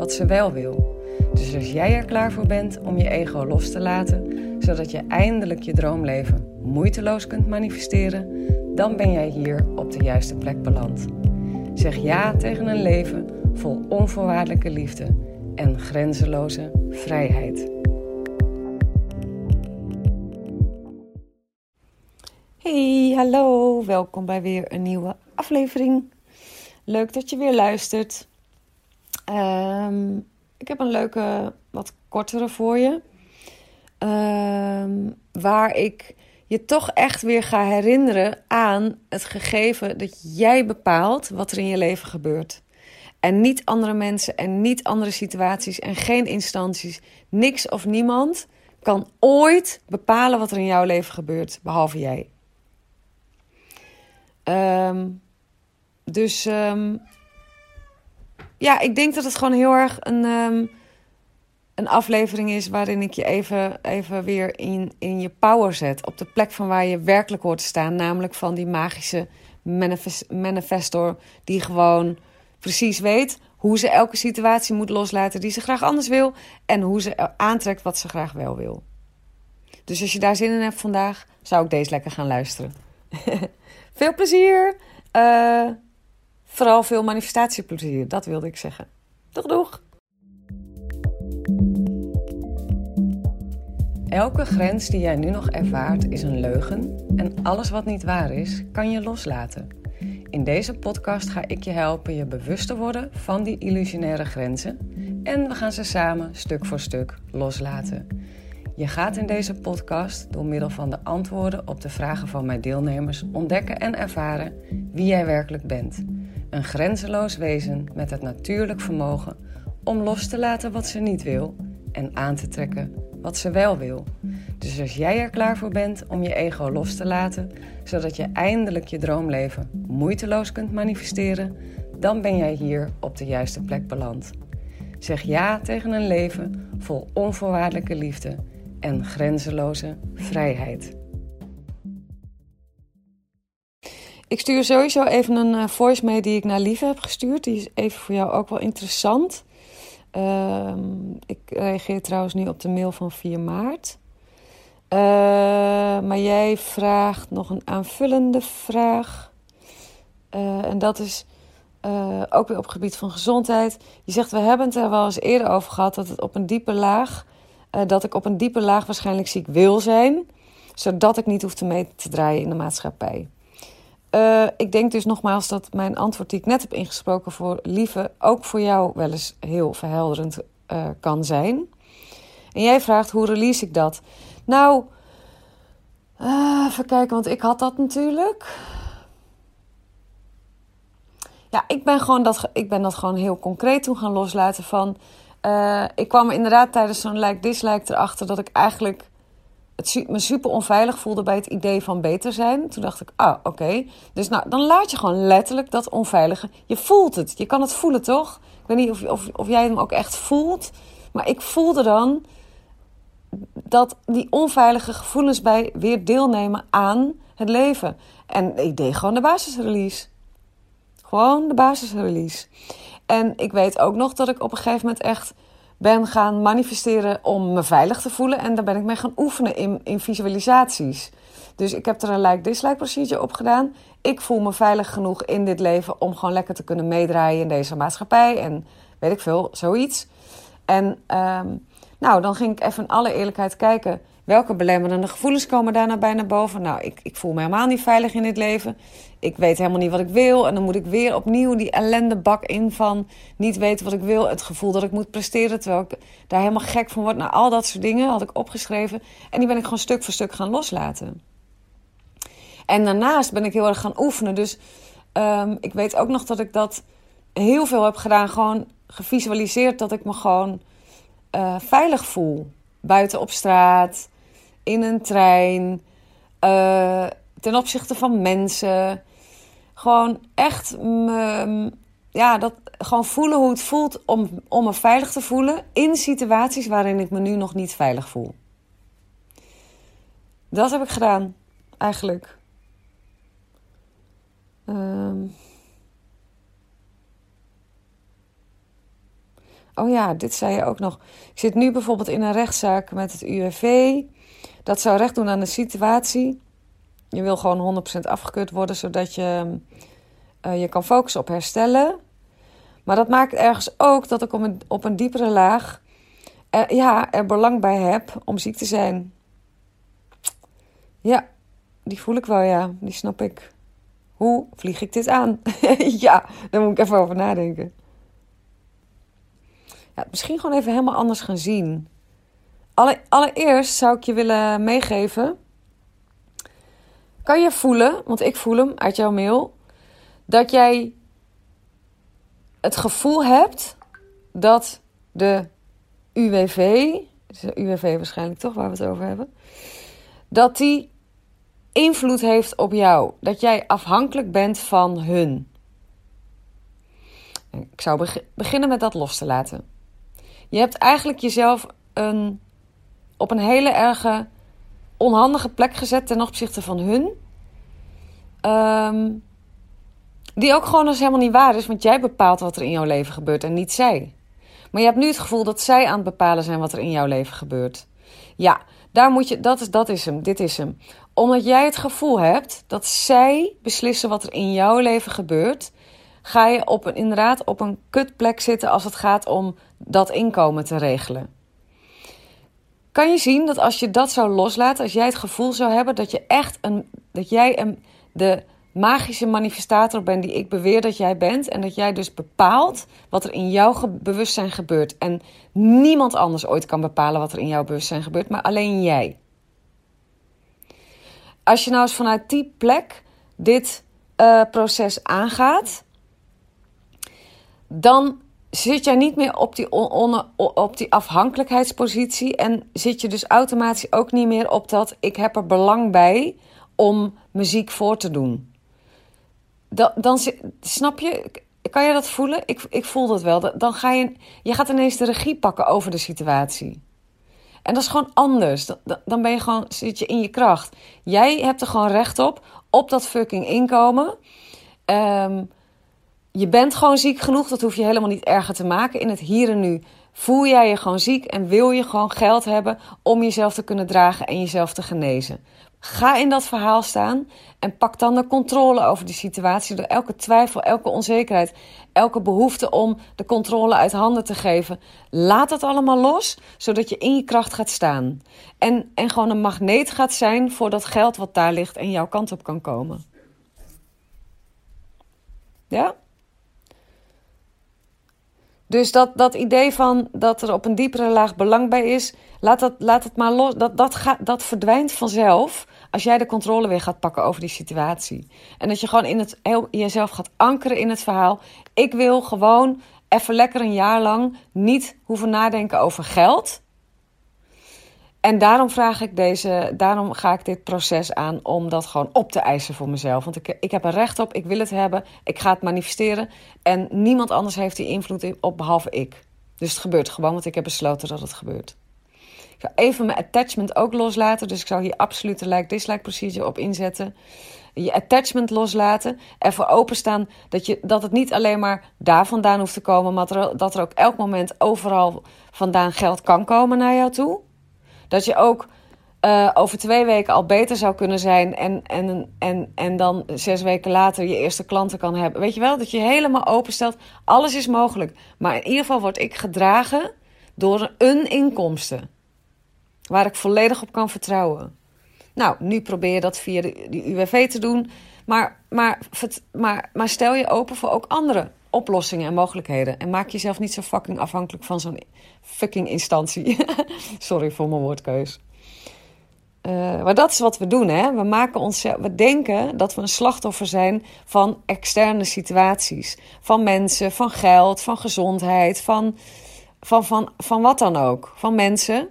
wat ze wel wil. Dus als jij er klaar voor bent om je ego los te laten, zodat je eindelijk je droomleven moeiteloos kunt manifesteren, dan ben jij hier op de juiste plek beland. Zeg ja tegen een leven vol onvoorwaardelijke liefde en grenzeloze vrijheid. Hey, hallo, welkom bij weer een nieuwe aflevering. Leuk dat je weer luistert. Um, ik heb een leuke, wat kortere voor je. Um, waar ik je toch echt weer ga herinneren aan het gegeven dat jij bepaalt wat er in je leven gebeurt. En niet andere mensen en niet andere situaties en geen instanties. Niks of niemand kan ooit bepalen wat er in jouw leven gebeurt, behalve jij. Um, dus ja, ik denk dat het gewoon heel erg een, um, een aflevering is waarin ik je even, even weer in, in je power zet. Op de plek van waar je werkelijk hoort te staan. Namelijk van die magische manifest, manifestor die gewoon precies weet hoe ze elke situatie moet loslaten die ze graag anders wil. En hoe ze aantrekt wat ze graag wel wil. Dus als je daar zin in hebt vandaag, zou ik deze lekker gaan luisteren. Veel plezier! Uh, vooral veel manifestatieplezier, dat wilde ik zeggen. Doeg doeg! Elke grens die jij nu nog ervaart is een leugen en alles wat niet waar is, kan je loslaten. In deze podcast ga ik je helpen je bewust te worden van die illusionaire grenzen en we gaan ze samen stuk voor stuk loslaten. Je gaat in deze podcast door middel van de antwoorden op de vragen van mijn deelnemers ontdekken en ervaren wie jij werkelijk bent. Een grenzeloos wezen met het natuurlijk vermogen om los te laten wat ze niet wil en aan te trekken wat ze wel wil. Dus als jij er klaar voor bent om je ego los te laten, zodat je eindelijk je droomleven moeiteloos kunt manifesteren, dan ben jij hier op de juiste plek beland. Zeg ja tegen een leven vol onvoorwaardelijke liefde en grenzeloze vrijheid. Ik stuur sowieso even een uh, voice mee die ik naar Lieve heb gestuurd. Die is even voor jou ook wel interessant. Uh, ik reageer trouwens nu op de mail van 4 maart. Uh, maar jij vraagt nog een aanvullende vraag. Uh, en dat is ook weer op gebied van gezondheid. Je zegt, we hebben het er wel eens eerder over gehad... dat het op een diepe laag... dat ik op een diepe laag waarschijnlijk ziek wil zijn... zodat ik niet hoef te mee te draaien in de maatschappij. Uh, ik denk dus nogmaals dat mijn antwoord die ik net heb ingesproken voor Lieve ook voor jou wel eens heel verhelderend uh, kan zijn. En jij vraagt hoe release ik dat? Nou, uh, even kijken, want ik had dat natuurlijk. Ja, ik ben, gewoon dat, ik ben dat gewoon heel concreet toen gaan loslaten van... ik kwam inderdaad tijdens zo'n like-dislike erachter dat ik eigenlijk het me super onveilig voelde bij het idee van beter zijn. Toen dacht ik, ah, oké. Dus nou, dan laat je gewoon letterlijk dat onveilige. Je voelt het. Je kan het voelen, toch? Ik weet niet of, of, of jij hem ook echt voelt. Maar ik voelde dan dat die onveilige gevoelens bij weer deelnemen aan het leven. En ik deed gewoon de basisrelease. Gewoon de basisrelease. En ik weet ook nog dat ik op een gegeven moment echt ben gaan manifesteren om me veilig te voelen. En daar ben ik mee gaan oefenen in, in visualisaties. Dus ik heb er een like-dislike procedure op gedaan. Ik voel me veilig genoeg in dit leven om gewoon lekker te kunnen meedraaien in deze maatschappij. En weet ik veel, zoiets. En um, nou, dan ging ik even in alle eerlijkheid kijken Welke belemmerende gevoelens komen daarna bij naar boven? Nou, ik, ik voel me helemaal niet veilig in dit leven. Ik weet helemaal niet wat ik wil. En dan moet ik weer opnieuw die ellendebak in van niet weten wat ik wil. Het gevoel dat ik moet presteren, terwijl ik daar helemaal gek van word. Nou, al dat soort dingen had ik opgeschreven. En die ben ik gewoon stuk voor stuk gaan loslaten. En daarnaast ben ik heel erg gaan oefenen. Dus um, ik weet ook nog dat ik dat heel veel heb gedaan. Gewoon gevisualiseerd dat ik me gewoon uh, veilig voel. Buiten op straat, in een trein, uh, ten opzichte van mensen. Gewoon echt me, ja, dat, gewoon voelen hoe het voelt om, om me veilig te voelen in situaties waarin ik me nu nog niet veilig voel. Dat heb ik gedaan, eigenlijk. Um... Oh ja, dit zei je ook nog. Ik zit nu bijvoorbeeld in een rechtszaak met het UWV. Dat zou recht doen aan de situatie. Je wil gewoon 100% afgekeurd worden, zodat je uh, je kan focussen op herstellen. Maar dat maakt ergens ook dat ik op een, diepere laag er, ja, er belang bij heb om ziek te zijn. Ja, die voel ik wel, ja. Die snap ik. Hoe vlieg ik dit aan? ja, daar moet ik even over nadenken. Misschien gewoon even helemaal anders gaan zien. Alle, allereerst zou ik je willen meegeven. Kan je voelen, want ik voel hem uit jouw mail, dat jij het gevoel hebt dat de UWV, de UWV waarschijnlijk toch waar we het over hebben, dat die invloed heeft op jou. Dat jij afhankelijk bent van hun. Ik zou beginnen met dat los te laten. Je hebt eigenlijk jezelf een, op een hele erge onhandige plek gezet ten opzichte van hun. Um, die ook gewoon eens helemaal niet waar is, want jij bepaalt wat er in jouw leven gebeurt en niet zij. Maar je hebt nu het gevoel dat zij aan het bepalen zijn wat er in jouw leven gebeurt. Ja, daar moet je, dat, is, dat is hem, dit is hem. Omdat jij het gevoel hebt dat zij beslissen wat er in jouw leven gebeurt, ga je op een, inderdaad op een kutplek zitten als het gaat om dat inkomen te regelen. Kan je zien dat als je dat zou loslaten, als jij het gevoel zou hebben dat je echt een, dat jij een, de magische manifestator bent die ik beweer dat jij bent. En dat jij dus bepaalt wat er in jouw bewustzijn gebeurt. En niemand anders ooit kan bepalen wat er in jouw bewustzijn gebeurt, maar alleen jij. Als je nou eens vanuit die plek dit uh, proces aangaat, dan zit jij niet meer op die, op die afhankelijkheidspositie. En zit je dus automatisch ook niet meer op dat ik heb er belang bij om muziek voor te doen dan, dan snap je, kan je dat voelen? Ik, ik voel dat wel. Dan ga je, je gaat ineens de regie pakken over de situatie. En dat is gewoon anders. Dan, dan ben je gewoon, zit je in je kracht. Jij hebt er gewoon recht op, op dat fucking inkomen. Um, je bent gewoon ziek genoeg, dat hoef je helemaal niet erger te maken. In het hier en nu voel jij je gewoon ziek en wil je gewoon geld hebben om jezelf te kunnen dragen en jezelf te genezen. Ga in dat verhaal staan en pak dan de controle over die situatie door elke twijfel, elke onzekerheid, elke behoefte om de controle uit handen te geven. Laat dat allemaal los, zodat je in je kracht gaat staan. En, en gewoon een magneet gaat zijn voor dat geld wat daar ligt en jouw kant op kan komen. Ja? Dus dat, dat idee van dat er op een diepere laag belang bij is, laat, dat, laat het maar los. Dat, dat, gaat, dat verdwijnt vanzelf als jij de controle weer gaat pakken over die situatie. En dat je gewoon in het, jezelf gaat ankeren in het verhaal. Ik wil gewoon even lekker een jaar lang niet hoeven nadenken over geld. En daarom vraag ik deze, daarom ga ik dit proces aan om dat gewoon op te eisen voor mezelf. Want ik, ik heb er recht op, ik wil het hebben, ik ga het manifesteren. En niemand anders heeft die invloed op behalve ik. Dus het gebeurt gewoon, want ik heb besloten dat het gebeurt. Ik ga even mijn attachment ook loslaten. Dus ik zou hier absoluut de like-dislike procedure op inzetten. Je attachment loslaten. Ervoor openstaan dat, je, dat het niet alleen maar daar vandaan hoeft te komen. Maar dat er ook elk moment overal vandaan geld kan komen naar jou toe. Dat je ook uh, over twee weken al beter zou kunnen zijn. En, en, en, en dan zes weken later je eerste klanten kan hebben. Weet je wel? Dat je helemaal openstelt. Alles is mogelijk. Maar in ieder geval word ik gedragen door een inkomsten. Waar ik volledig op kan vertrouwen. Nou, nu probeer je dat via de, UWV te doen. Maar, maar, maar, maar stel je open voor ook andere oplossingen en mogelijkheden. En maak jezelf niet zo fucking afhankelijk van zo'n fucking instantie. Sorry voor mijn woordkeus. Uh, maar dat is wat we doen, hè? We, maken ons, we denken dat we een slachtoffer zijn van externe situaties. Van mensen, van geld, van gezondheid, van van, van, van wat dan ook, van mensen.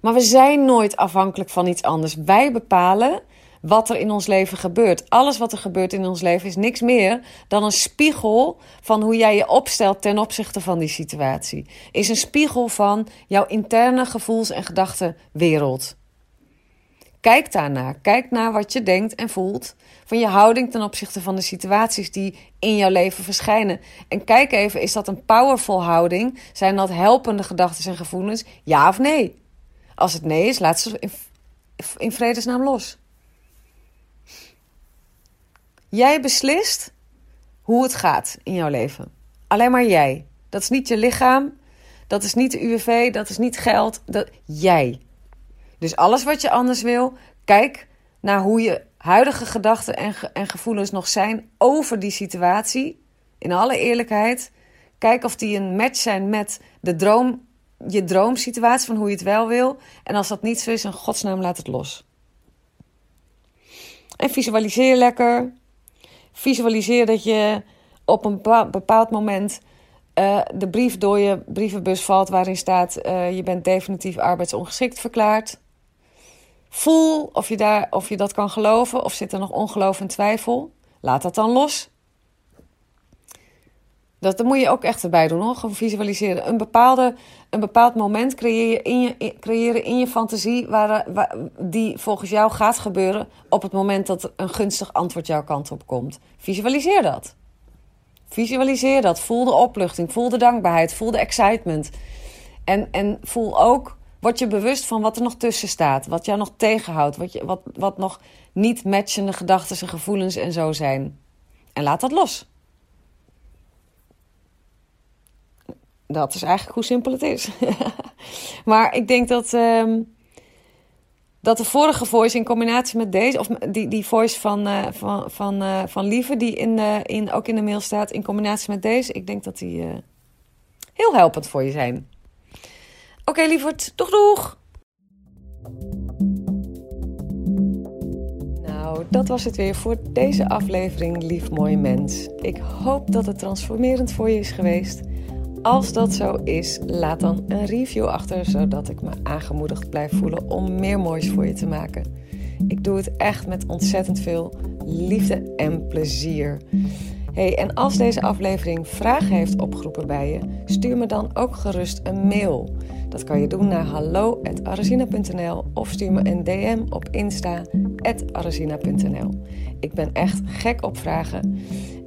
Maar we zijn nooit afhankelijk van iets anders. Wij bepalen wat er in ons leven gebeurt. Alles wat er gebeurt in ons leven is niks meer dan een spiegel van hoe jij je opstelt ten opzichte van die situatie. Is een spiegel van jouw interne gevoels- en gedachtenwereld. Kijk daarnaar. Kijk naar wat je denkt en voelt. Van je houding ten opzichte van de situaties die in jouw leven verschijnen. En kijk even, is dat een powerful houding? Zijn dat helpende gedachten en gevoelens? Ja of nee? Als het nee is, laat ze in, in vredesnaam los. Jij beslist hoe het gaat in jouw leven. Alleen maar jij. Dat is niet je lichaam. Dat is niet de UWV. Dat is niet geld. Dat, jij. Dus alles wat je anders wil, kijk naar hoe je huidige gedachten en, en gevoelens nog zijn over die situatie. In alle eerlijkheid. Kijk of die een match zijn met de droom, je droomsituatie van hoe je het wel wil. En als dat niet zo is, in godsnaam laat het los. En visualiseer lekker. Visualiseer dat je op een bepaald moment uh, de brief door je brievenbus valt waarin staat: uh, je bent definitief arbeidsongeschikt verklaard. Voel of je, daar, of je dat kan geloven of zit er nog ongeloof en twijfel. Laat dat dan los. Dat, moet je ook echt erbij doen hoor. Gewoon visualiseren. Een, bepaalde, een bepaald moment creëren in je, creëren in je fantasie waar, waar, die volgens jou gaat gebeuren op het moment dat een gunstig antwoord jouw kant op komt. Visualiseer dat. Visualiseer dat. Voel de opluchting, voel de dankbaarheid, voel de excitement. En, en voel ook Word je bewust van wat er nog tussen staat, wat jou nog tegenhoudt, wat, je, wat, wat nog niet matchende gedachten en gevoelens en zo zijn. En laat dat los. Dat is eigenlijk hoe simpel het is. maar ik denk dat, um, dat de vorige voice in combinatie met deze, of die, die voice van, uh, van, van, uh, van Lieve, die in, in, ook in de mail staat, in combinatie met deze, ik denk dat die heel helpend voor je zijn. Oké, okay, lieverd. Doeg, doeg! Nou, dat was het weer voor deze aflevering, lief mooi mens. Ik hoop dat het transformerend voor je is geweest. Als dat zo is, laat dan een review achter, zodat ik me aangemoedigd blijf voelen om meer moois voor je te maken. Ik doe het echt met ontzettend veel liefde en plezier. Hey, en als deze aflevering vragen heeft opgeroepen bij je, stuur me dan ook gerust een mail. Dat kan je doen naar hallo.arazina.nl of stuur me een DM op insta.arazina.nl. Ik ben echt gek op vragen.